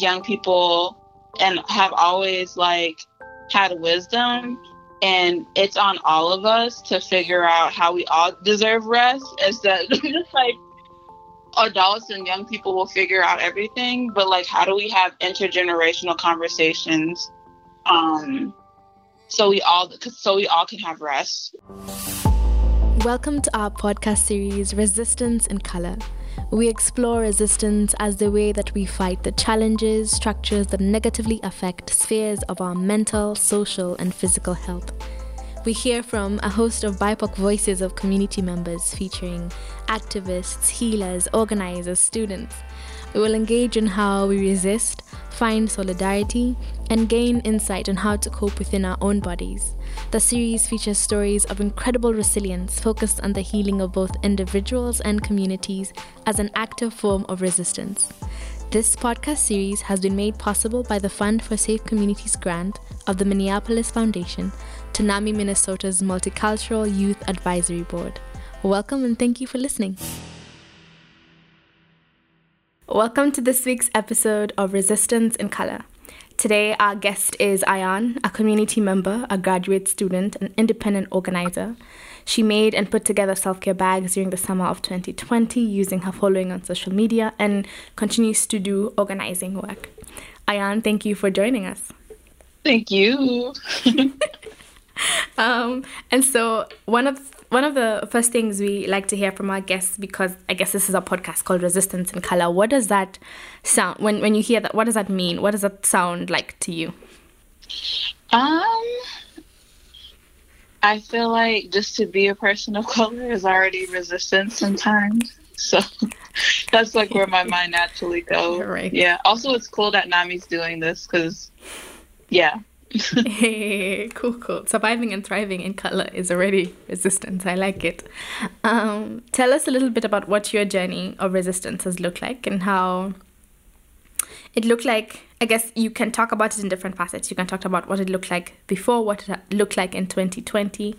young people and have always like had wisdom and it's on all of us to figure out how we all deserve rest. Instead just like adults and young people will figure out everything but like how do we have intergenerational conversations? Um so we all so we all can have rest. Welcome to our podcast series resistance in color we explore resistance as the way that we fight the challenges, structures that negatively affect spheres of our mental, social, and physical health. We hear from a host of BIPOC voices of community members featuring activists, healers, organizers, students. We will engage in how we resist, find solidarity, and gain insight on how to cope within our own bodies. The series features stories of incredible resilience focused on the healing of both individuals and communities as an active form of resistance. This podcast series has been made possible by the Fund for Safe Communities grant of the Minneapolis Foundation to NAMI Minnesota's Multicultural Youth Advisory Board. Welcome and thank you for listening. Welcome to this week's episode of Resistance in Color. Today, our guest is Ayan, a community member, a graduate student, an independent organizer. She made and put together self care bags during the summer of 2020 using her following on social media and continues to do organizing work. Ayan, thank you for joining us. Thank you. um, and so, one of one of the first things we like to hear from our guests, because I guess this is a podcast called Resistance in Color, what does that sound, when, when you hear that, what does that mean? What does that sound like to you? Um, I feel like just to be a person of color is already resistance sometimes. So that's like where my mind naturally goes. Right. Yeah. Also, it's cool that NAMI's doing this because, yeah, hey, cool, cool. Surviving and thriving in color is already resistance. I like it. Um, tell us a little bit about what your journey of resistance has looked like and how it looked like. I guess you can talk about it in different facets. You can talk about what it looked like before, what it looked like in 2020,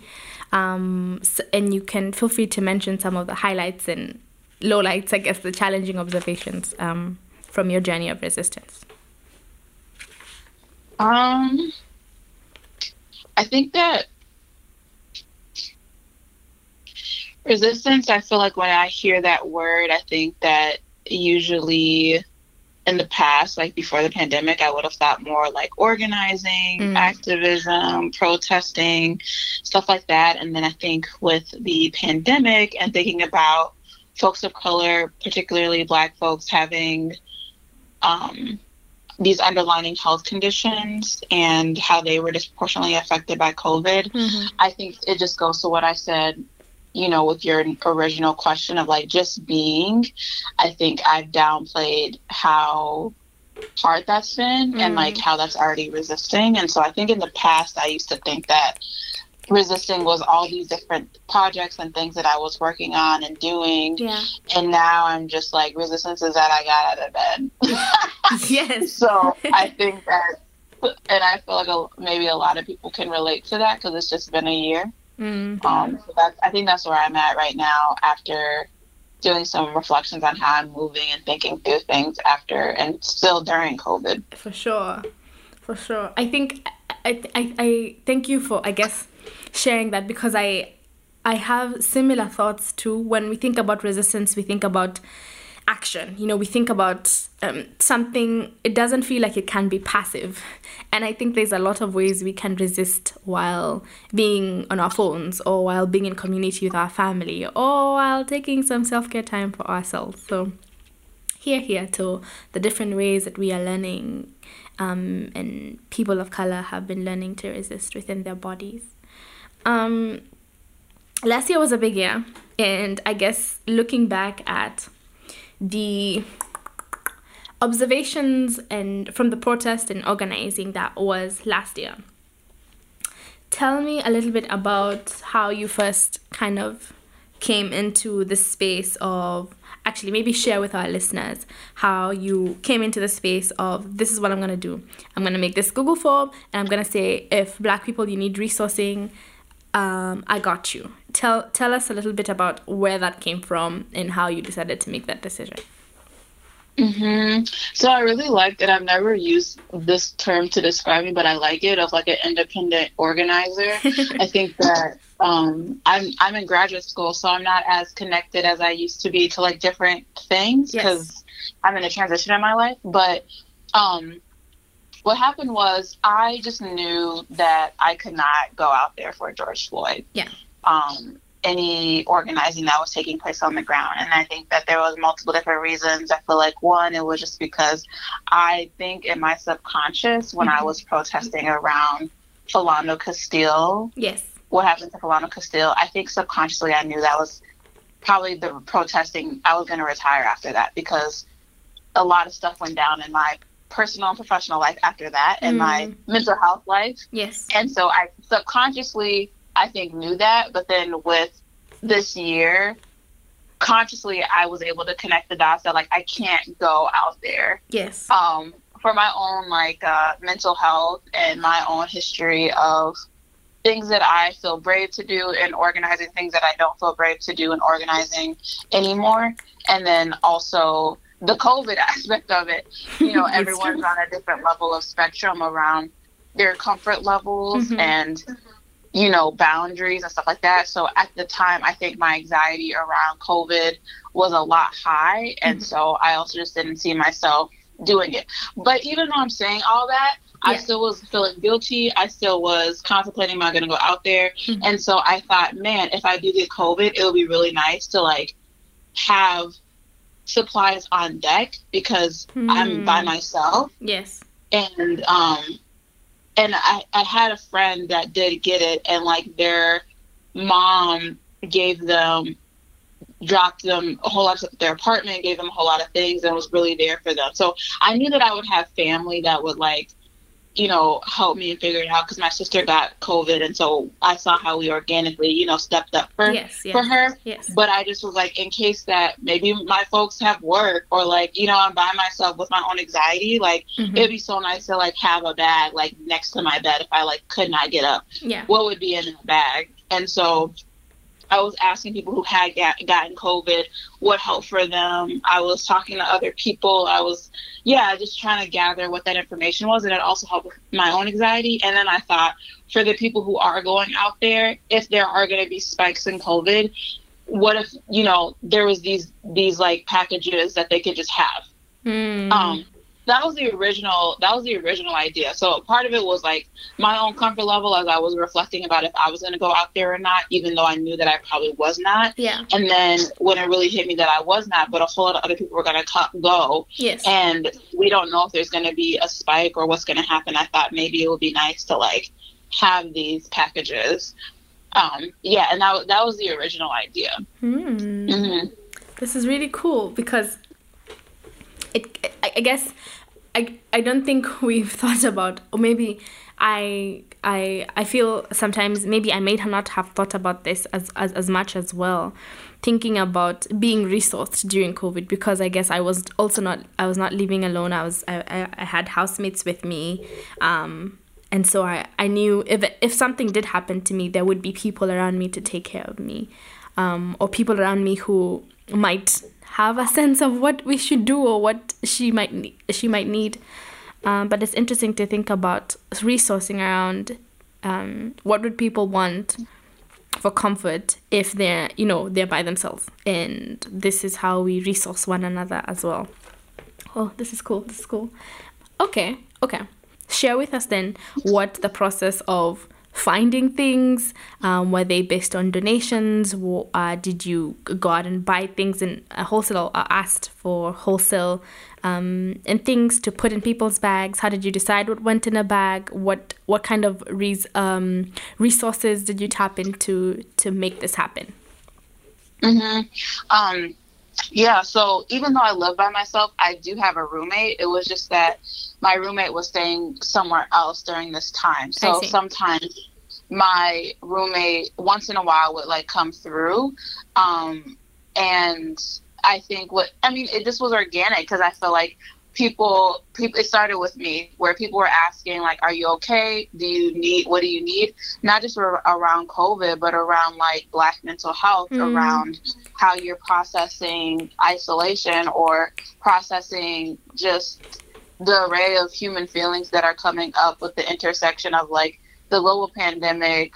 um, so, and you can feel free to mention some of the highlights and lowlights. I guess the challenging observations um, from your journey of resistance. Um, I think that resistance, I feel like when I hear that word, I think that usually in the past, like before the pandemic, I would have thought more like organizing, mm. activism, protesting, stuff like that. And then I think with the pandemic and thinking about folks of color, particularly Black folks, having um, these underlying health conditions and how they were disproportionately affected by COVID. Mm-hmm. I think it just goes to what I said, you know, with your original question of like just being. I think I've downplayed how hard that's been mm-hmm. and like how that's already resisting. And so I think in the past, I used to think that resisting was all these different projects and things that I was working on and doing. Yeah. And now I'm just like resistance is that I got out of bed. yes. so I think that, and I feel like a, maybe a lot of people can relate to that because it's just been a year. Mm-hmm. Um, so that's, I think that's where I'm at right now after doing some reflections on how I'm moving and thinking through things after and still during COVID. For sure. For sure. I think I, I, I thank you for, I guess, sharing that because I I have similar thoughts too. When we think about resistance, we think about action. You know, we think about um, something. It doesn't feel like it can be passive, and I think there's a lot of ways we can resist while being on our phones, or while being in community with our family, or while taking some self care time for ourselves. So, here, here to the different ways that we are learning, um, and people of color have been learning to resist within their bodies. Um, last year was a big year, and I guess looking back at the observations and from the protest and organizing that was last year. Tell me a little bit about how you first kind of came into the space of actually maybe share with our listeners how you came into the space of this is what I'm going to do. I'm going to make this Google form and I'm going to say if black people you need resourcing um, I got you. Tell tell us a little bit about where that came from and how you decided to make that decision. Mm-hmm. So I really like that. I've never used this term to describe me, but I like it of like an independent organizer. I think that um, I'm I'm in graduate school, so I'm not as connected as I used to be to like different things because yes. I'm in a transition in my life. But um, what happened was I just knew that I could not go out there for George Floyd. Yeah. Um, any organizing that was taking place on the ground. And I think that there was multiple different reasons. I feel like one, it was just because I think in my subconscious when mm-hmm. I was protesting around Philando Castile. Yes. What happened to Philando Castile? I think subconsciously I knew that was probably the protesting I was gonna retire after that because a lot of stuff went down in my personal and professional life after that and mm. my mental health life. Yes. And so I subconsciously I think knew that, but then with this year, consciously I was able to connect the dots that like I can't go out there. Yes. Um, for my own like uh, mental health and my own history of things that I feel brave to do and organizing things that I don't feel brave to do and organizing anymore. And then also the COVID aspect of it. You know, everyone's on a different level of spectrum around their comfort levels mm-hmm. and you know, boundaries and stuff like that. So at the time, I think my anxiety around COVID was a lot high. And mm-hmm. so I also just didn't see myself doing it. But even though I'm saying all that, yeah. I still was feeling guilty. I still was contemplating, am I going to go out there? Mm-hmm. And so I thought, man, if I do get COVID, it would be really nice to like have supplies on deck because mm-hmm. I'm by myself. Yes. And um, and I, I had a friend that did get it and like their mom gave them dropped them a whole lot of their apartment gave them a whole lot of things and was really there for them so i knew that i would have family that would like you know, help me and figure it out because my sister got COVID, and so I saw how we organically, you know, stepped up for yes, yes, for her. Yes. But I just was like, in case that maybe my folks have work or like, you know, I'm by myself with my own anxiety, like mm-hmm. it'd be so nice to like have a bag like next to my bed if I like could not get up. Yeah. What would be in the bag? And so I was asking people who had gotten COVID what helped for them. I was talking to other people. I was, yeah, just trying to gather what that information was. And it also helped with my own anxiety. And then I thought for the people who are going out there, if there are going to be spikes in COVID, what if, you know, there was these, these like packages that they could just have? Mm. Um, that was the original that was the original idea. So part of it was like my own comfort level as i was reflecting about if i was going to go out there or not even though i knew that i probably was not. Yeah. And then when it really hit me that i was not but a whole lot of other people were going to go. Yes. And we don't know if there's going to be a spike or what's going to happen. I thought maybe it would be nice to like have these packages. Um yeah and that, that was the original idea. Hmm. mm-hmm. this is really cool because it I guess I, I don't think we've thought about or maybe I I I feel sometimes maybe I may not have thought about this as, as, as much as well thinking about being resourced during COVID because I guess I was also not I was not living alone. I was I, I, had housemates with me um, and so I, I knew if if something did happen to me there would be people around me to take care of me um, or people around me who might have a sense of what we should do or what she might need, she might need. Um, but it's interesting to think about resourcing around um, what would people want for comfort if they're you know they're by themselves. And this is how we resource one another as well. Oh this is cool. This is cool. Okay. Okay. Share with us then what the process of finding things? Um, were they based on donations? Uh, did you go out and buy things in a wholesale or asked for wholesale um, and things to put in people's bags? How did you decide what went in a bag? What what kind of res- um, resources did you tap into to make this happen? Mm-hmm. Um, yeah, so even though I live by myself, I do have a roommate. It was just that my roommate was staying somewhere else during this time. So sometimes my roommate once in a while would like come through. Um, and I think what I mean, it just was organic because I feel like people people it started with me where people were asking like are you okay do you need what do you need not just around covid but around like black mental health mm. around how you're processing isolation or processing just the array of human feelings that are coming up with the intersection of like the global pandemic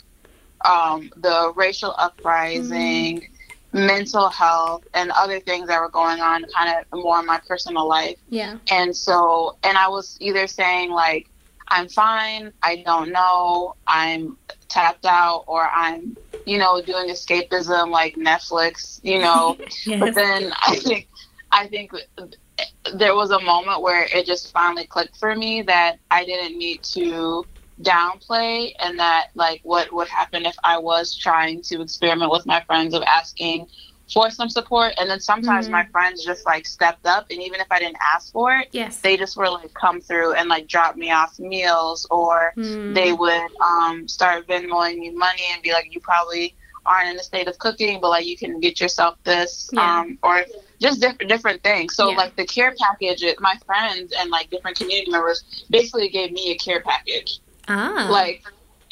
um, the racial uprising mm mental health and other things that were going on kind of more in my personal life. Yeah. And so, and I was either saying like, I'm fine, I don't know, I'm tapped out, or I'm, you know, doing escapism like Netflix, you know. yes. But then I think, I think there was a moment where it just finally clicked for me that I didn't need to downplay and that like what would happen if I was trying to experiment with my friends of asking for some support and then sometimes mm-hmm. my friends just like stepped up and even if I didn't ask for it yes they just were like come through and like drop me off meals or mm. they would um start Venmoing me money and be like you probably aren't in a state of cooking but like you can get yourself this yeah. um or just different different things so yeah. like the care package my friends and like different community members basically gave me a care package Ah. Like,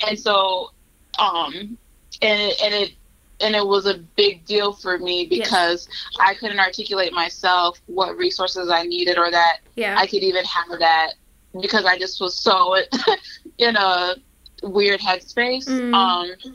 and so, um, and and it and it was a big deal for me because yes. I couldn't articulate myself what resources I needed or that yeah. I could even have that because I just was so in a weird headspace. Mm. Um,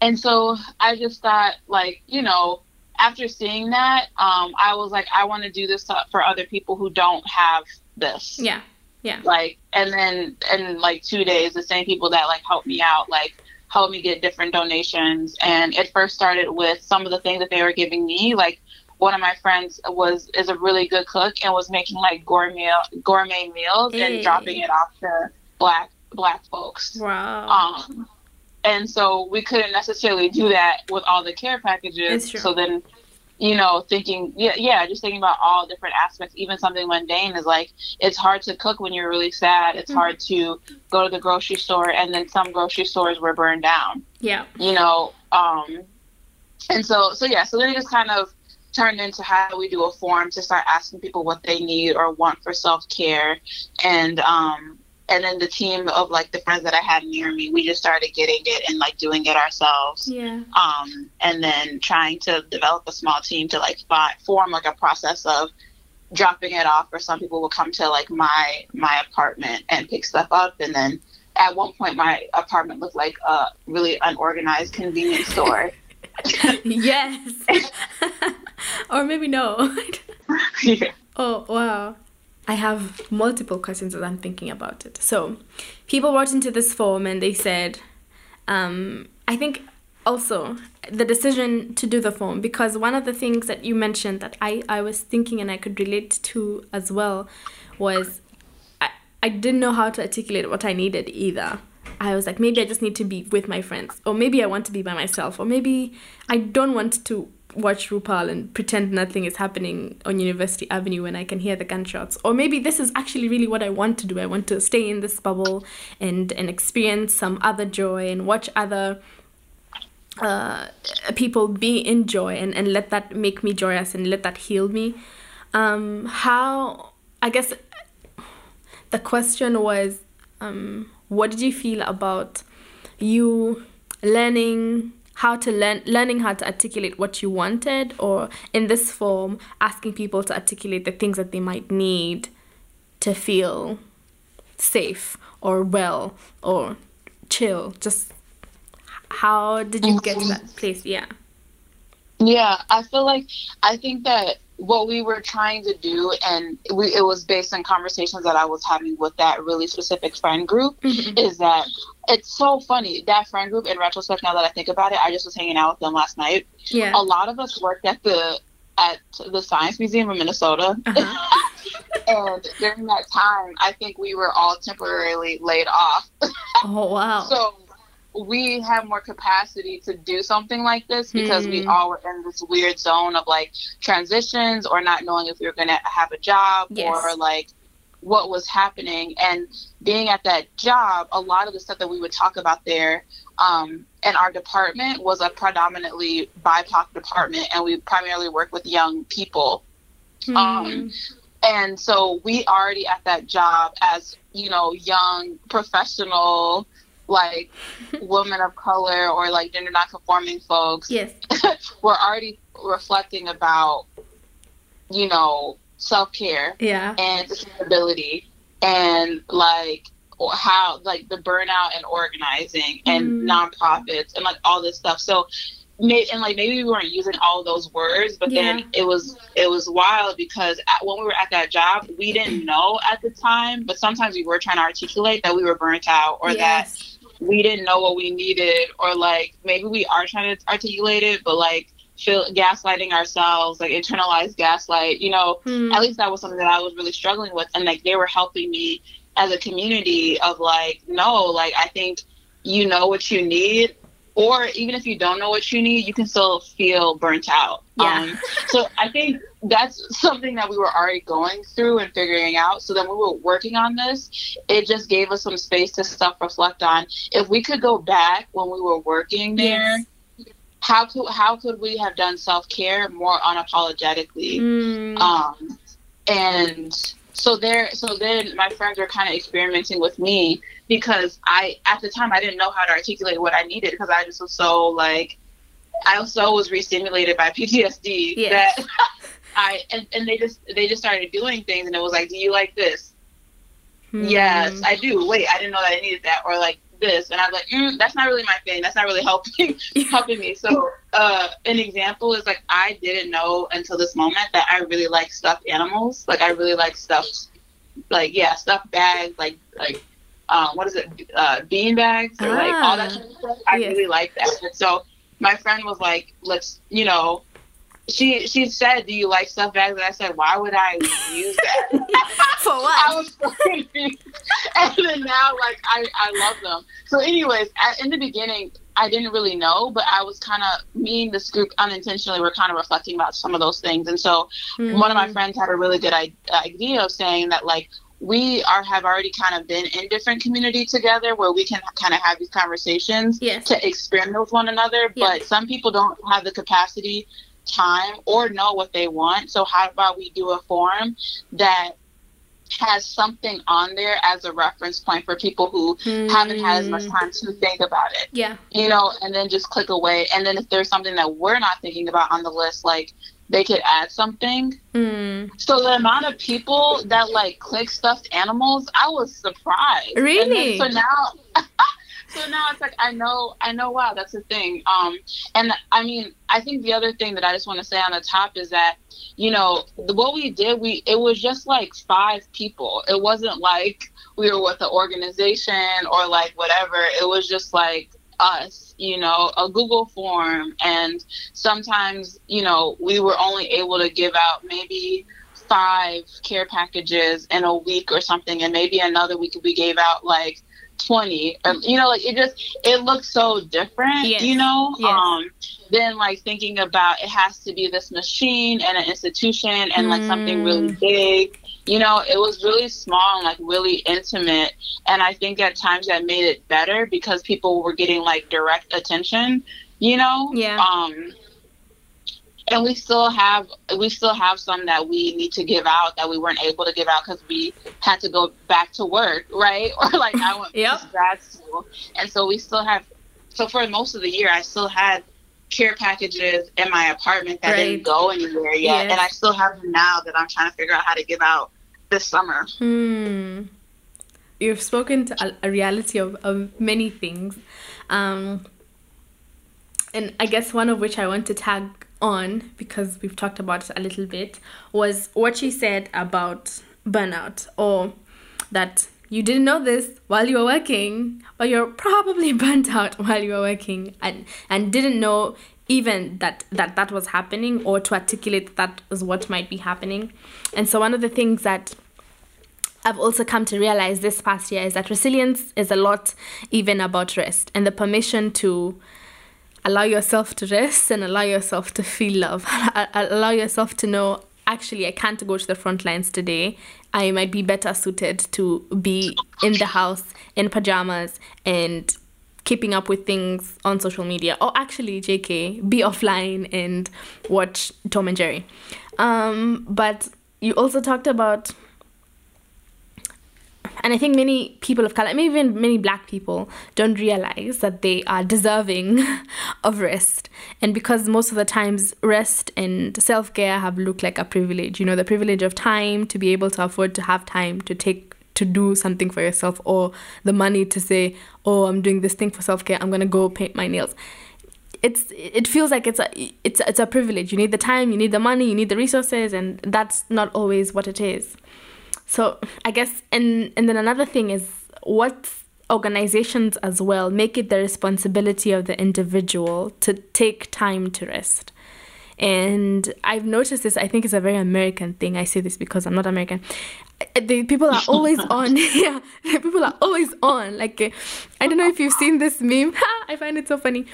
and so I just thought, like, you know, after seeing that, um, I was like, I want to do this for other people who don't have this. Yeah. Yeah. Like, and then in like two days, the same people that like helped me out, like helped me get different donations. And it first started with some of the things that they were giving me. Like, one of my friends was is a really good cook and was making like gourmet gourmet meals hey. and dropping it off to black black folks. Wow. Um, and so we couldn't necessarily do that with all the care packages. So then you know, thinking, yeah, yeah, just thinking about all different aspects. Even something mundane is like, it's hard to cook when you're really sad. It's mm-hmm. hard to go to the grocery store, and then some grocery stores were burned down. Yeah. You know, um, and so, so yeah, so then it just kind of turned into how we do a form to start asking people what they need or want for self care, and um, and then the team of like the friends that I had near me, we just started getting it and like doing it ourselves. Yeah. Um, and then trying to develop a small team to like find, form like a process of dropping it off, or some people will come to like my my apartment and pick stuff up, and then at one point my apartment looked like a really unorganized convenience store. yes. or maybe no. yeah. Oh wow. I have multiple questions as I'm thinking about it. So, people wrote into this form and they said, um, I think also the decision to do the form, because one of the things that you mentioned that I, I was thinking and I could relate to as well was I, I didn't know how to articulate what I needed either. I was like, maybe I just need to be with my friends, or maybe I want to be by myself, or maybe I don't want to watch RuPaul and pretend nothing is happening on University Avenue when I can hear the gunshots. Or maybe this is actually really what I want to do. I want to stay in this bubble and and experience some other joy and watch other uh, people be in joy and, and let that make me joyous and let that heal me. Um, how I guess the question was um, what did you feel about you learning how to learn learning how to articulate what you wanted or in this form asking people to articulate the things that they might need to feel safe or well or chill. Just how did you get to that mm-hmm. place? Yeah. Yeah i feel like i think that what we were trying to do and we, it was based on conversations that i was having with that really specific friend group mm-hmm. is that it's so funny that friend group in retrospect now that i think about it i just was hanging out with them last night. Yeah. A lot of us worked at the at the science museum in minnesota. Uh-huh. and during that time i think we were all temporarily laid off. Oh wow. So we have more capacity to do something like this because mm. we hmm. all were in this weird zone of like transitions or not knowing if we were going to have a job yes. or like what was happening and being at that job a lot of the stuff that we would talk about there um, in our department was a predominantly bipoc department and we primarily work with young people mm. um, and so we already at that job as you know young professional like women of color or like gender non-conforming folks yes we're already reflecting about you know self-care yeah and sustainability and like how like the burnout and organizing and mm. nonprofits and like all this stuff so and like maybe we weren't using all those words, but yeah. then it was it was wild because at, when we were at that job, we didn't know at the time, but sometimes we were trying to articulate that we were burnt out or yes. We didn't know what we needed, or like maybe we are trying to articulate it, but like feel gaslighting ourselves, like internalized gaslight. You know, mm. at least that was something that I was really struggling with, and like they were helping me as a community of like, no, like I think you know what you need or even if you don't know what you need, you can still feel burnt out. Yeah. Um, so I think that's something that we were already going through and figuring out. So then we were working on this. It just gave us some space to self reflect on. If we could go back when we were working there, yes. how could how could we have done self care more unapologetically? Mm. Um, and so there so then my friends were kind of experimenting with me because i at the time i didn't know how to articulate what i needed because i just was so like i also was re-stimulated by ptsd yes. that i and, and they just they just started doing things and it was like do you like this? Hmm. yes i do. Wait i didn't know that i needed that or like this and I was like mm, that's not really my thing. That's not really helping helping me. So uh, an example is like i didn't know until this moment that i really like stuffed animals. Like i really like stuffed like yeah stuffed bags like like um, what is it uh, bean bags or ah, like all that ah. of stuff i yes. really like that and so my friend was like let's you know she she said, "Do you like stuffed bags?" And I said, "Why would I use that for what?" I was confused. and then now, like, I I love them. So, anyways, at, in the beginning, I didn't really know, but I was kind of me and this group unintentionally were kind of reflecting about some of those things. And so, mm-hmm. one of my friends had a really good idea of saying that like we are have already kind of been in different community together where we can kind of have these conversations yes. to experiment with one another. Yes. But some people don't have the capacity time or know what they want. So how about we do a forum that has something on there as a reference point for people who mm. haven't had as much time to think about it. Yeah. You know, and then just click away. And then if there's something that we're not thinking about on the list, like they could add something. Mm. So the amount of people that like click stuffed animals, I was surprised. Really? so now so now it's like I know I know wow that's a thing um and I mean I think the other thing that I just want to say on the top is that you know what we did we it was just like five people it wasn't like we were with an organization or like whatever it was just like us you know a google form and sometimes you know we were only able to give out maybe five care packages in a week or something and maybe another week we gave out like 20 or, you know like it just it looks so different yes. you know yes. um then like thinking about it has to be this machine and an institution and like something really mm. big you know it was really small and like really intimate and i think at times that made it better because people were getting like direct attention you know yeah um and we still have we still have some that we need to give out that we weren't able to give out because we had to go back to work, right? Or like I went yep. to grad school, and so we still have. So for most of the year, I still had care packages in my apartment that right. didn't go anywhere yet, yes. and I still have them now that I'm trying to figure out how to give out this summer. Hmm. You've spoken to a, a reality of, of many things. Um, and I guess one of which I want to tag on because we've talked about it a little bit was what she said about burnout or that you didn't know this while you were working but you're probably burnt out while you were working and and didn't know even that that that was happening or to articulate that is what might be happening and so one of the things that I've also come to realize this past year is that resilience is a lot even about rest and the permission to allow yourself to rest and allow yourself to feel love. allow yourself to know actually I can't go to the front lines today. I might be better suited to be in the house in pajamas and keeping up with things on social media or actually JK be offline and watch Tom and Jerry. Um, but you also talked about and I think many people of color, maybe even many black people, don't realize that they are deserving of rest. And because most of the times rest and self care have looked like a privilege, you know, the privilege of time to be able to afford to have time to take to do something for yourself or the money to say, oh, I'm doing this thing for self care, I'm gonna go paint my nails it's it feels like it's a it's it's a privilege. You need the time, you need the money, you need the resources, and that's not always what it is. So I guess and and then another thing is what organizations as well make it the responsibility of the individual to take time to rest. And I've noticed this, I think it's a very American thing. I say this because I'm not American. The people are always on. yeah, the people are always on. Like, I don't know if you've seen this meme. I find it so funny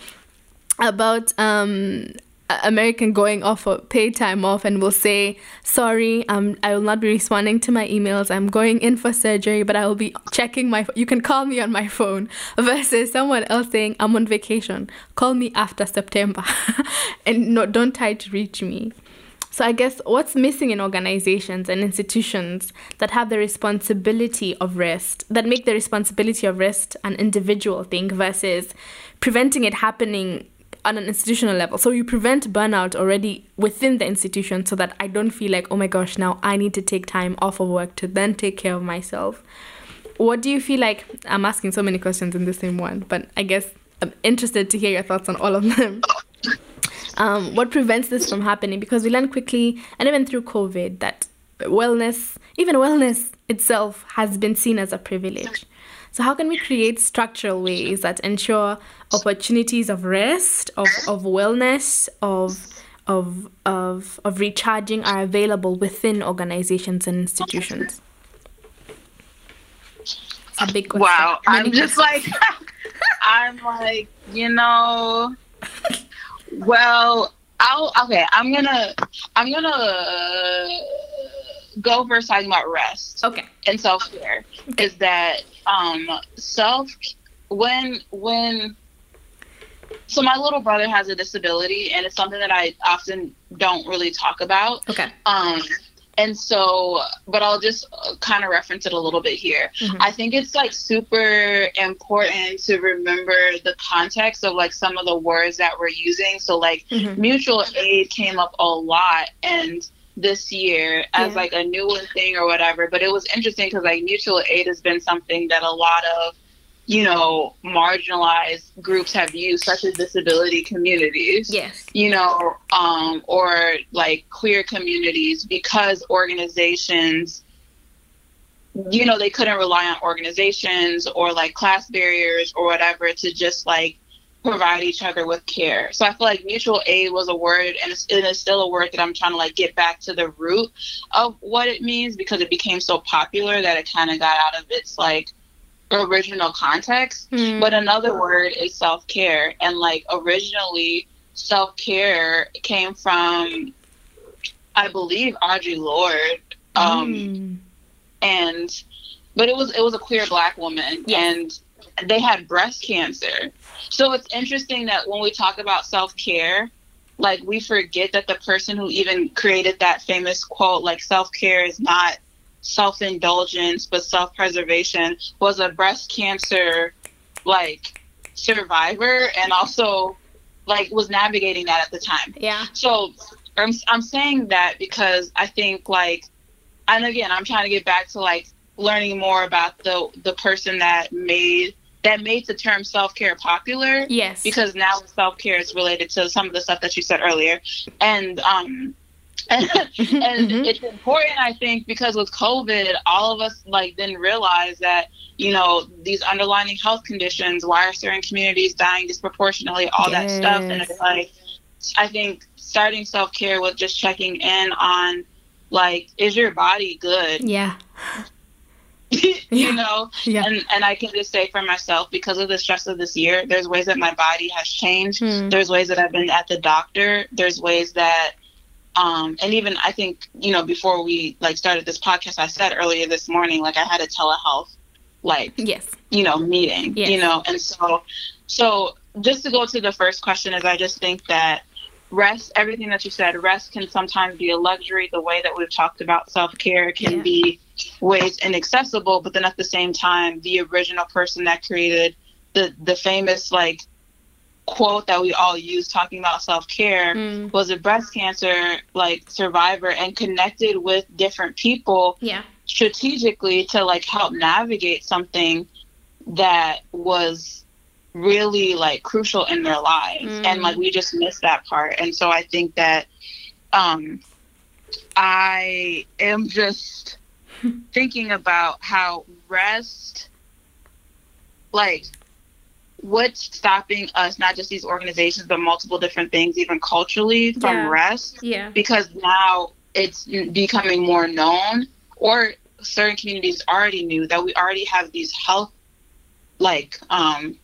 about um American going off for paid time off and will say, Sorry, um, I will not be responding to my emails. I'm going in for surgery, but I will be checking my you can call me on my phone versus someone else saying, I'm on vacation. Call me after September and no don't try to reach me. So I guess what's missing in organizations and institutions that have the responsibility of rest, that make the responsibility of rest an individual thing versus preventing it happening on an institutional level. So you prevent burnout already within the institution so that I don't feel like, oh my gosh, now I need to take time off of work to then take care of myself. What do you feel like? I'm asking so many questions in the same one, but I guess I'm interested to hear your thoughts on all of them. Um, what prevents this from happening? Because we learned quickly, and even through COVID, that wellness, even wellness itself, has been seen as a privilege. So, how can we create structural ways that ensure opportunities of rest, of, of wellness, of of of of recharging are available within organizations and institutions? a big question. Wow, Many I'm just questions. like I'm like, you know, well, I'll okay, I'm gonna I'm gonna go first talking about rest. Okay. And self care. Okay. Is that um self when when so my little brother has a disability and it's something that I often don't really talk about. Okay. Um and so but I'll just kind of reference it a little bit here. Mm-hmm. I think it's like super important to remember the context of like some of the words that we're using. So like mm-hmm. mutual aid came up a lot and this year as yeah. like a newer thing or whatever. But it was interesting because like mutual aid has been something that a lot of you know marginalized groups have used, such as disability communities. Yes. You know, um, or like queer communities because organizations. You know, they couldn't rely on organizations or like class barriers or whatever to just like provide each other with care. So I feel like mutual aid was a word, and it's, it is still a word that I'm trying to like get back to the root of what it means because it became so popular that it kind of got out of its like original context. Mm. But another word is self care, and like originally self care came from, I believe, Audre Lorde, um, mm. and but it was it was a queer black woman, yes. and they had breast cancer so it's interesting that when we talk about self care, like we forget that the person who even created that famous quote, like self care is not self indulgence, but self preservation, was a breast cancer like survivor and also like was navigating that at the time. Yeah. So I'm I'm saying that because I think like and again I'm trying to get back to like learning more about the the person that made that made the term self care popular. Yes. Because now self care is related to some of the stuff that you said earlier. And um and, and mm-hmm. it's important I think because with COVID all of us like didn't realize that, you know, these underlying health conditions, why are certain communities dying disproportionately, all yes. that stuff. And it's like I think starting self care with just checking in on like, is your body good? Yeah. you yeah. know yeah. and and i can just say for myself because of the stress of this year there's ways that my body has changed mm. there's ways that i've been at the doctor there's ways that um and even i think you know before we like started this podcast i said earlier this morning like i had a telehealth like yes you know meeting yes. you know and so so just to go to the first question is i just think that rest, everything that you said, rest can sometimes be a luxury. The way that we've talked about self care can yeah. be ways inaccessible, but then at the same time, the original person that created the the famous like quote that we all use talking about self-care mm. was a breast cancer like survivor and connected with different people yeah strategically to like help navigate something that was really like crucial in their lives mm. and like we just missed that part and so i think that um i am just thinking about how rest like what's stopping us not just these organizations but multiple different things even culturally from yeah. rest yeah because now it's becoming more known or certain communities already knew that we already have these health like um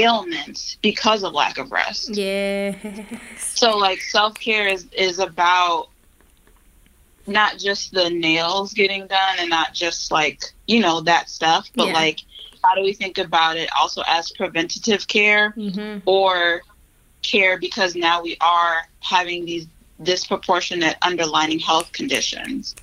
ailments because of lack of rest. Yeah. So like self-care is is about not just the nails getting done and not just like, you know, that stuff, but yeah. like how do we think about it also as preventative care mm-hmm. or care because now we are having these disproportionate underlying health conditions.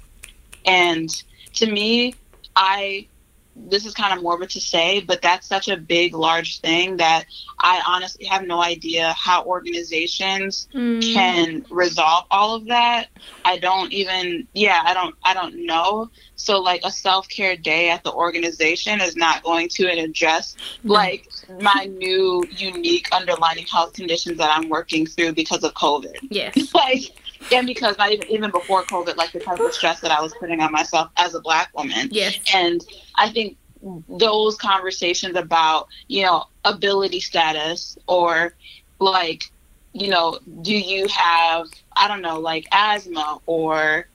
And to me, I this is kind of morbid to say, but that's such a big, large thing that I honestly have no idea how organizations mm. can resolve all of that. I don't even, yeah, I don't, I don't know. So like a self care day at the organization is not going to address like my new unique underlying health conditions that I'm working through because of COVID. Yes. like and because not even even before COVID, like the type of stress that I was putting on myself as a black woman. Yes. And I think those conversations about, you know, ability status or like, you know, do you have I don't know, like asthma or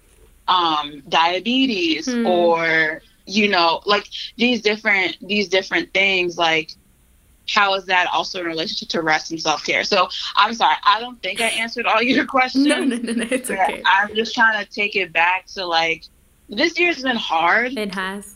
um diabetes hmm. or you know, like these different these different things like how is that also in relationship to rest and self care? So I'm sorry, I don't think I answered all your questions. No, no, no, no, it's okay. I'm just trying to take it back to like this year's been hard. It has.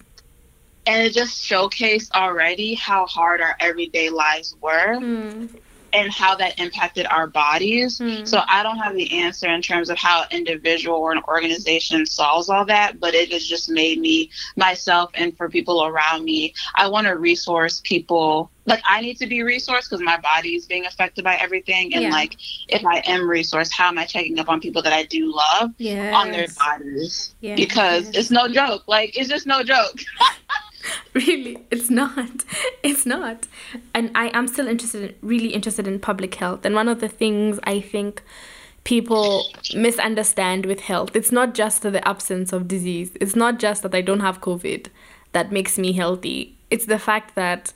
And it just showcased already how hard our everyday lives were. Mm and how that impacted our bodies. Mm. So I don't have the answer in terms of how an individual or an organization solves all that, but it has just made me myself and for people around me, I want to resource people. Like I need to be resourced because my body is being affected by everything. And yeah. like if I am resourced, how am I checking up on people that I do love yes. on their bodies? Yes. Because it's no joke. Like it's just no joke. really it's not. It's not. And i am still interested in, really interested in public health. And one of the things i think people misunderstand with health it's not just the absence of disease. It's not just that i don't have covid that makes me healthy. It's the fact that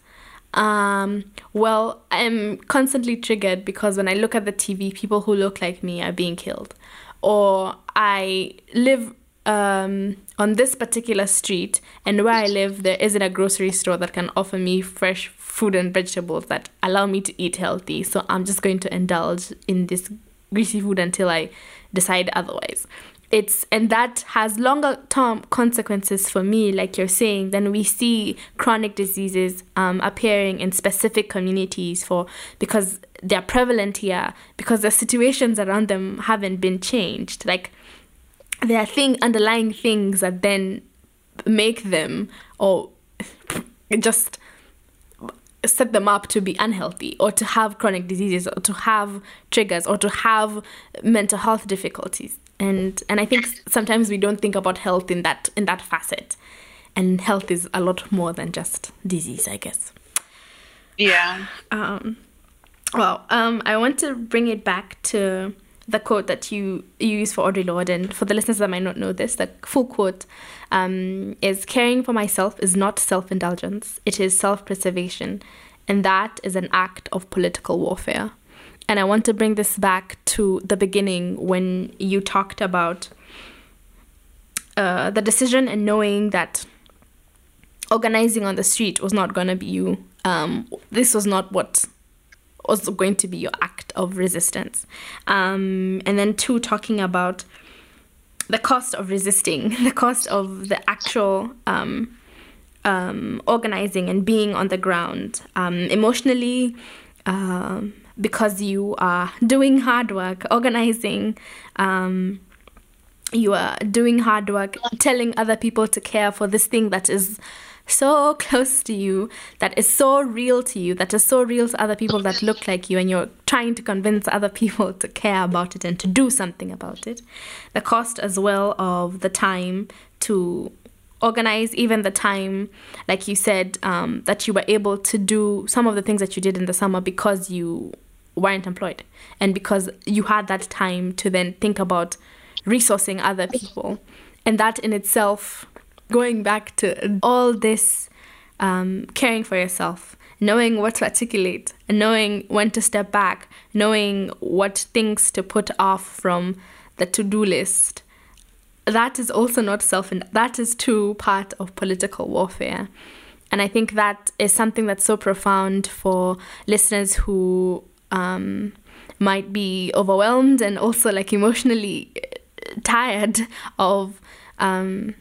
um, well i'm constantly triggered because when i look at the tv people who look like me are being killed. Or i live um, on this particular street and where I live, there isn't a grocery store that can offer me fresh food and vegetables that allow me to eat healthy. So I'm just going to indulge in this greasy food until I decide otherwise. It's and that has longer term consequences for me, like you're saying. Then we see chronic diseases um, appearing in specific communities for because they're prevalent here because the situations around them haven't been changed. Like there are thing underlying things that then make them or just set them up to be unhealthy or to have chronic diseases or to have triggers or to have mental health difficulties. And and i think sometimes we don't think about health in that in that facet. And health is a lot more than just disease i guess. Yeah. Um well um i want to bring it back to the quote that you you use for Audre Lorde, and for the listeners that might not know this, the full quote um, is Caring for myself is not self indulgence, it is self preservation, and that is an act of political warfare. And I want to bring this back to the beginning when you talked about uh, the decision and knowing that organizing on the street was not going to be you. Um, this was not what also going to be your act of resistance. Um, and then two, talking about the cost of resisting, the cost of the actual um, um, organizing and being on the ground, um, emotionally, um, because you are doing hard work, organizing. Um, you are doing hard work, telling other people to care for this thing that is so close to you, that is so real to you, that is so real to other people that look like you, and you're trying to convince other people to care about it and to do something about it. The cost as well of the time to organize, even the time, like you said, um, that you were able to do some of the things that you did in the summer because you weren't employed and because you had that time to then think about resourcing other people. And that in itself going back to all this um, caring for yourself, knowing what to articulate, knowing when to step back, knowing what things to put off from the to do list. That is also not self, and that is too part of political warfare. And I think that is something that's so profound for listeners who um, might be overwhelmed and also like emotionally tired of um,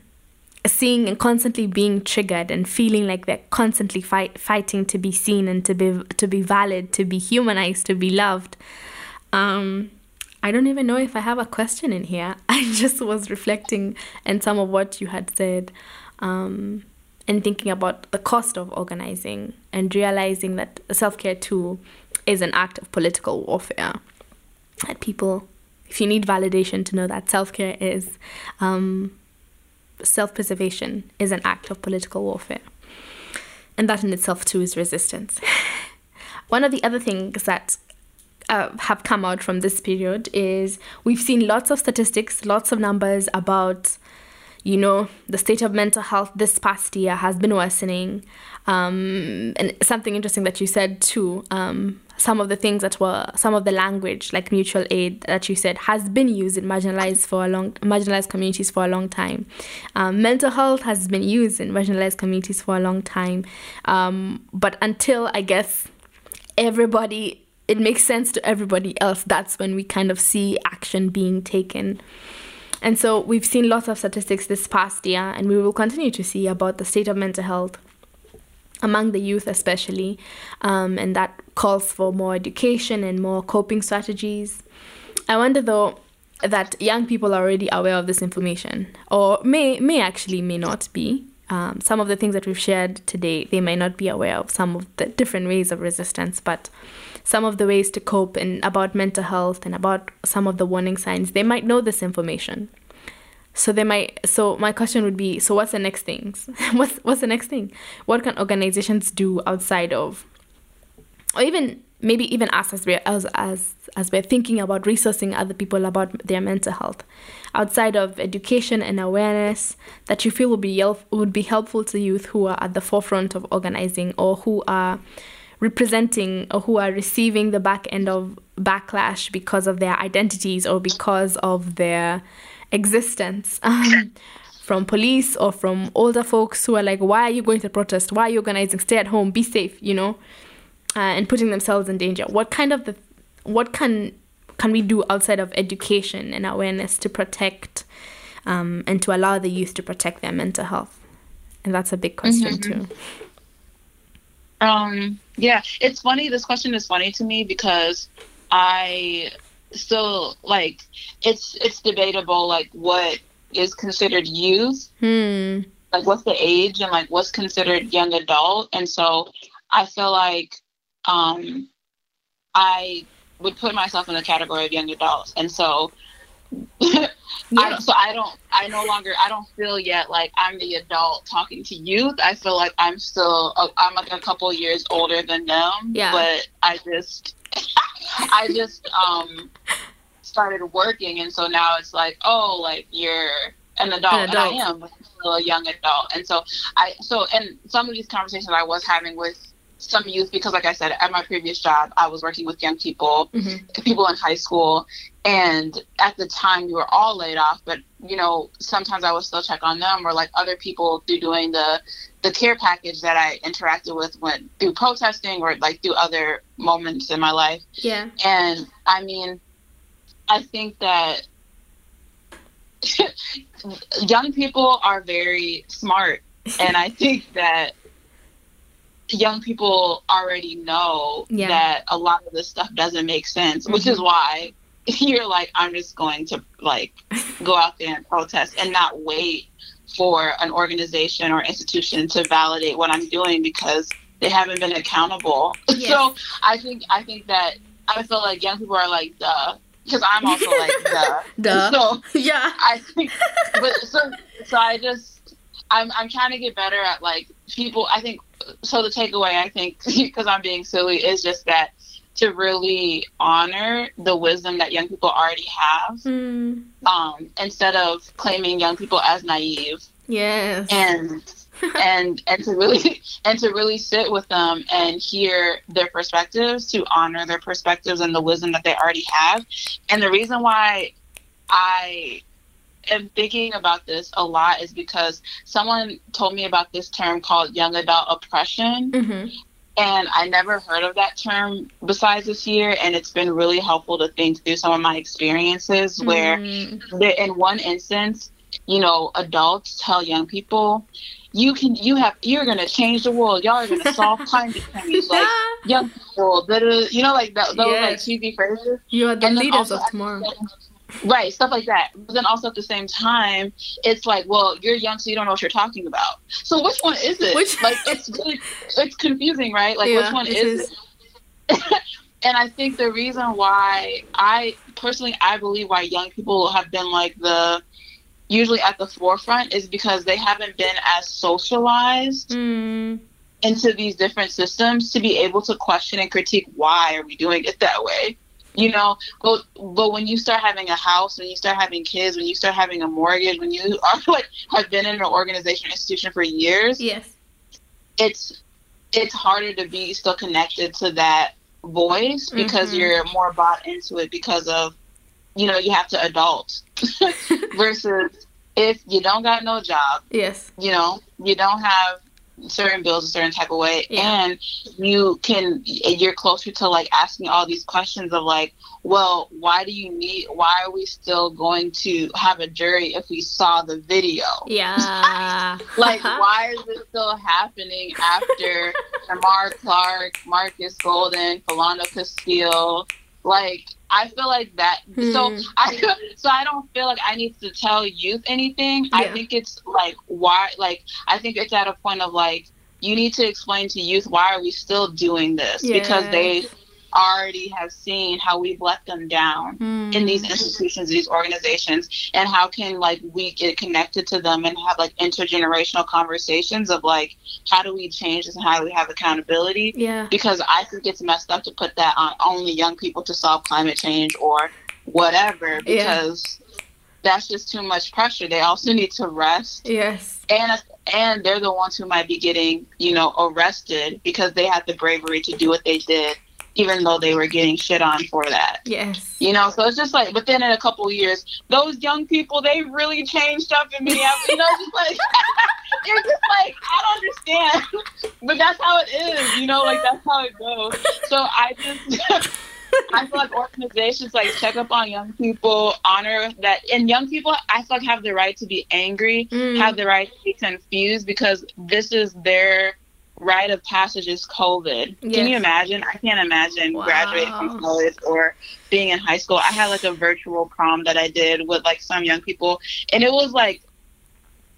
seeing and constantly being triggered and feeling like they're constantly fight, fighting to be seen and to be to be valid, to be humanized, to be loved. Um, I don't even know if I have a question in here. I just was reflecting and some of what you had said, um, and thinking about the cost of organizing and realizing that self care too is an act of political warfare. That people, if you need validation to know that self care is um, self preservation is an act of political warfare. And that in itself, too, is resistance. One of the other things that uh, have come out from this period is we've seen lots of statistics, lots of numbers about, you know, the state of mental health this past year has been worsening. Um, and something interesting that you said too, um, some of the things that were some of the language like mutual aid that you said has been used in marginalized for a long marginalized communities for a long time. Um, mental health has been used in marginalized communities for a long time. Um, but until i guess everybody it makes sense to everybody else that's when we kind of see action being taken. And so we've seen lots of statistics this past year and we will continue to see about the state of mental health among the youth especially um, and that calls for more education and more coping strategies. I wonder though that young people are already aware of this information or may may actually may not be. Um, some of the things that we've shared today they may not be aware of some of the different ways of resistance but some of the ways to cope and about mental health and about some of the warning signs they might know this information so they might. So my question would be: So what's the next things? what's what's the next thing? What can organizations do outside of, or even maybe even us as we as as as we're thinking about resourcing other people about their mental health, outside of education and awareness that you feel would be would be helpful to youth who are at the forefront of organizing or who are representing or who are receiving the back end of backlash because of their identities or because of their existence um, from police or from older folks who are like, why are you going to protest? Why are you organizing? Stay at home, be safe, you know, uh, and putting themselves in danger. What kind of the, what can can we do outside of education and awareness to protect um, and to allow the youth to protect their mental health? And that's a big question mm-hmm. too. Um, yeah, it's funny. This question is funny to me because I still like it's it's debatable like what is considered youth. Hmm. like what's the age and like what's considered young adult. And so i feel like um i would put myself in the category of young adults. And so yeah. I so I don't I no longer I don't feel yet like I'm the adult talking to youth. I feel like I'm still I'm like a couple years older than them. Yeah. But I just I just um started working, and so now it's like, oh, like you're an adult, an adult. and I am still a young adult, and so I so and some of these conversations I was having with some youth because like i said at my previous job i was working with young people mm-hmm. people in high school and at the time we were all laid off but you know sometimes i would still check on them or like other people through doing the the care package that i interacted with went through protesting or like through other moments in my life yeah and i mean i think that young people are very smart and i think that young people already know Yeah. that a lot of this stuff doesn't make sense, which is Mhm. why you're like, I'm just going to like go out there and protest and not wait for an organization or institution to validate what I'm doing because they haven't been accountable. Yes. So I think I think that I feel like young people are like duh because I'm also like duh. Duh. So yeah. I think, but so so I just I'm I'm trying to get better at like people. I think so. The takeaway I think because I'm being silly is just that to really honor the wisdom that young people already have, Mm, um, instead of claiming young people as naive yes. and and and to really and to really sit with them and hear their perspectives to honor their perspectives and the wisdom that they already have and the reason why i am thinking about this a lot is because someone told me about this term called young adult oppression hmm and I never heard of that term besides this year. And it's been really helpful to think through some of my experiences where, Mm, there, in one instance, you know, adults tell young people, you can, you have, you're going to change the world. Y'all are going to solve climate change. Like, young people, you know, like that, those like Yes. cheesy phrases. you are the and leaders of tomorrow. Right, stuff like that. But then also at the same time, it's like, well, you're young, so you don't know what you're talking about. So which one is it? Which- like, it's really, it's confusing, right? Like, Yeah, which one is, is. it? and I think the reason why I personally I believe why young people have been like the usually at the forefront is because they haven't been as socialized Mm, into these different systems to be able to question and critique why are we doing it that way you know but but when you start having a house when you start having kids when you start having a mortgage when you are like have been in an organization or institution for years yes. it's it's harder to be still connected to that voice because Mhm. you're more bought into it because of you know you have to adult versus if you don't got no job Yes. you know you don't have certain bills a certain type of way Yeah. and you can you're closer to like asking all these questions of like well why do you need why are we still going to have a jury if we saw the video Yeah. like uh-huh. why is this still happening after Jamar Clark, Marcus Golden, Philando Castile? Like I feel like that. So Hmm. I so I don't feel like I need to tell youth anything. I think it's like why like I think it's at a point of like you need to explain to youth why are we still doing this because they already have seen how we've let them down in these Mm, institutions, these organizations, and how can like we get connected to them and have like intergenerational conversations of like how do we change this and how do we have accountability? Yeah. Because I think it's messed up to put that on only young people to solve climate change or whatever Yeah. because that's just too much pressure. They also need to rest Yes. and and they're the ones who might be getting you know arrested because they had the bravery to do what they did even though they were getting shit on for that Yes. you know, so it's just like, but then in a couple of years, those young people, they really changed stuff in Minneapolis. You know, just like, it's just like, I don't understand. But that's how it is, you know, like that's how it goes. So I just, I feel like organizations like check up on young people, honor that, and young people, I feel like have the right to be angry, Mm, have the right to be confused because this is their rite of passage is COVID. Can you imagine? I can't imagine graduating from college or being in high school. I had like a virtual prom that I did with like some young people, and it was like,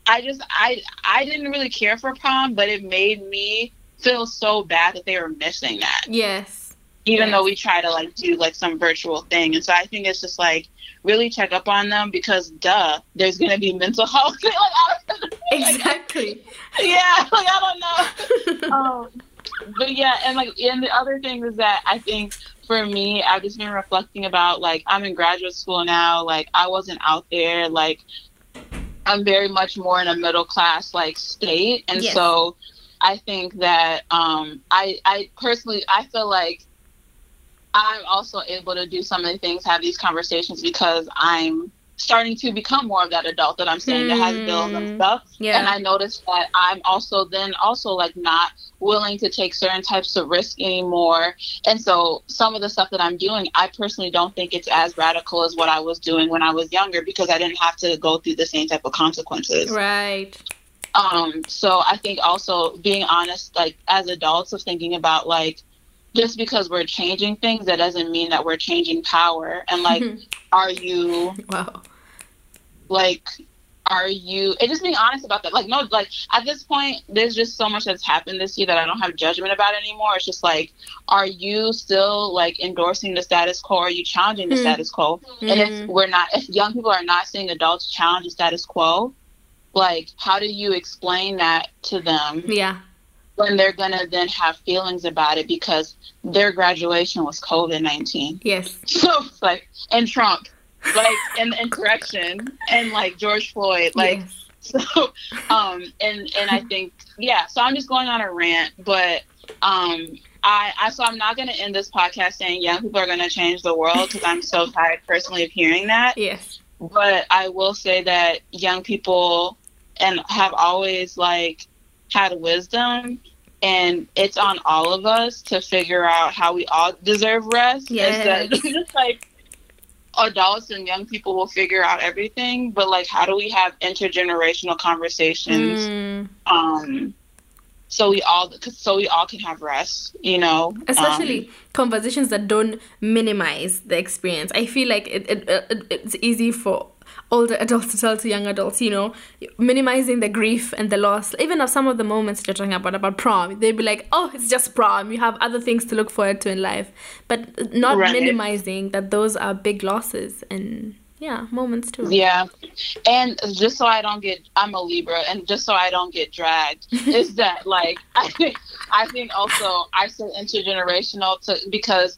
I just I I didn't really care for prom, but it made me feel so bad that they were missing that yes. Even Yes. though we try to like do like some virtual thing. And so I think it's just like really check up on them because duh, there's gonna be mental health. like, Exactly. yeah, like I don't know. um, but yeah, and like and the other thing is that I think for me, I've just been reflecting about like I'm in graduate school now. Like I wasn't out there. Like I'm very much more in a middle class like state, and Yes. so I think that um, I I personally I feel like I'm also able to do some of the things, have these conversations because I'm starting to become more of that adult that I'm saying that has bills Hmm. and stuff. Yeah. And I noticed that I'm also then also like not willing to take certain types of risk anymore. And so some of the stuff that I'm doing, I personally don't think it's as radical as what I was doing when I was younger because I didn't have to go through the same type of consequences. Right. Um, so I think also being honest, like as adults, of thinking about like just because we're changing things, that doesn't mean that we're changing power. And like, are you wow? Like, are you? And just being honest about that. Like, no, like at this point, there's just so much that's happened this year that I don't have judgment about anymore. It's just like, are you still like endorsing the status quo? Are you challenging the mm. status quo? Mm. And if mm-hmm. we're not, if young people are not seeing adults challenge the status quo, like how do you explain that to them yeah when they're gonna then have feelings about it because their graduation was covid-19 yes so like and trump like and, and correction and like george floyd like yes. so um and and i think yeah so i'm just going on a rant but um I, I so I'm not going to end this podcast saying young people are going to change the world because I'm so tired personally of hearing that. Yes. But I will say that young people and have always like had wisdom and it's on all of us to figure out how we all deserve rest. Yeah. just like adults and young people will figure out everything, but like how do we have intergenerational conversations? Mm. Um so we all so we all can have rest you know especially um, conversations that don't minimize the experience i feel like it, it, it, it's easy for older adults to tell to young adults, you know, minimizing the grief and the loss. Even of some of the moments you're talking about about prom, they'd be like, "Oh, it's just prom. You have other things to look forward to in life," but not right. minimizing that those are big losses and yeah, moments too. Yeah, and just so I don't get, I'm a Libra, and just so I don't get dragged, is that like I think I think also I say intergenerational to because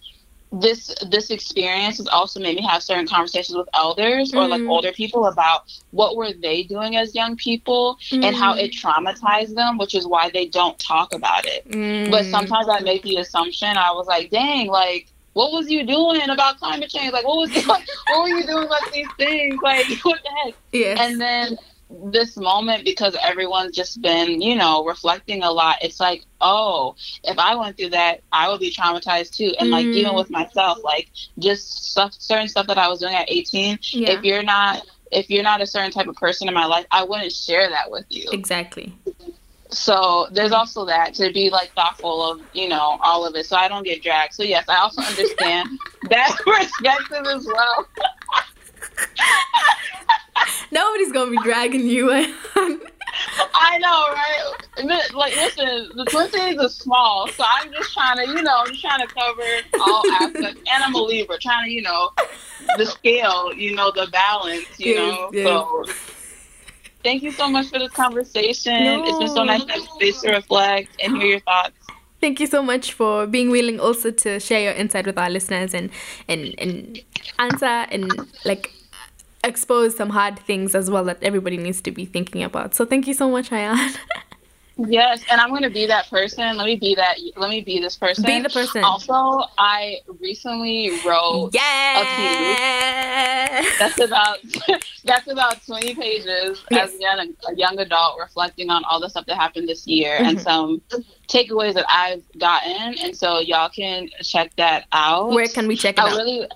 this this experience has also made me have certain conversations with elders or like mm-hmm. older people about what were they doing as young people mm. and how it mm-hmm. traumatized them which is why they don't talk about it mm. but sometimes i make the assumption i was like dang like what was you doing about climate change like what was like, what were you doing about these things like what the heck yes. and then this moment because everyone's just been, you know, reflecting a lot. It's like, oh, if I went through that, I would be traumatized too. And mm. like even with myself, like just stuff, certain stuff that I was doing at 18. Yeah. If you're not, if you're not a certain type of person in my life, I wouldn't share that with you. Exactly. So there's also that to be like thoughtful of, you know, all of it. So I don't get dragged. So yes, I also understand that perspective as well. Nobody's gonna be dragging you in. I know, right? Like, listen, the Twin Cities is small, so I'm just trying to, you know, I'm just trying to cover all aspects. And I'm a Libra, trying to, you know, the scale, you know, the balance, you yes, know. Yes. So, thank you so much for this conversation. No. It's been so nice to have space to reflect and hear your thoughts. Thank you so much for being willing also to share your insight with our listeners and and and answer and like expose some hard things as well that everybody needs to be thinking about. So thank you so much, Ayan. Yes, and I'm gonna be that person. Let me be that. Let me be this person. Be the person. Also, I recently wrote yeah. a piece that's about that's about 20 pages yes. as a young, a young adult reflecting on all the stuff that happened this year mm-hmm. and some takeaways that I've gotten. And so y'all can check that out. Where can we check it I out? Really,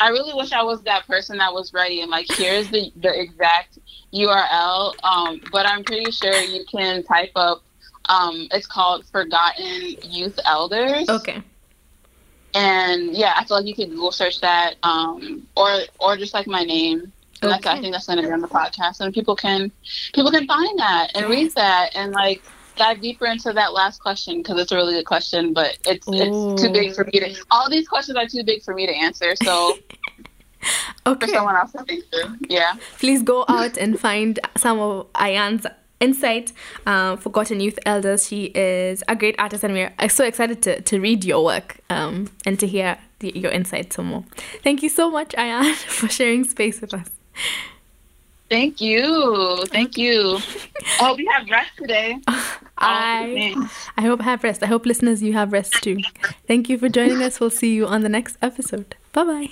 I really wish I was that person that was ready and like here's the the exact URL. Um, but I'm pretty sure you can type up. Um, it's called Forgotten Youth Elders. Okay. And yeah, I feel like you could Google search that, um, or or just like my name. And okay. I think that's gonna be on the podcast, and people can people can find that and read that and like dive deeper into that last question because it's a really good question, but it's Ooh. it's too big for me to. All these questions are too big for me to answer. So. okay. For someone else to think through. Yeah. Please go out and find some of Ayan's insight uh, forgotten youth elders she is a great artist and we're so excited to, to read your work um, and to hear the, your insights some more thank you so much ayan for sharing space with us Thank you. Thank you. I hope you have rest today. I oh, I hope I have rest. I hope listeners you have rest too. Thank you for joining us. We'll see you on the next episode. Bye bye.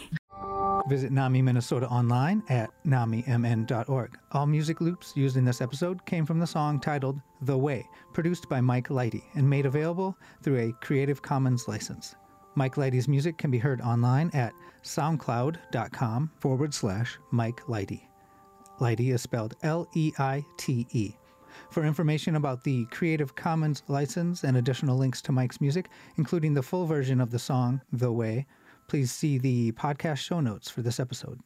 Visit NAMI Minnesota online at namimn.org. All music loops used in this episode came from the song titled The Way, produced by Mike Leite and made available through a Creative Commons license. Mike Leite's music can be heard online at soundcloud.com forward slash Mike Leite. Leite is spelled L E I T E. For information about the Creative Commons license and additional links to Mike's music, including the full version of the song The Way, please see the podcast show notes for this episode.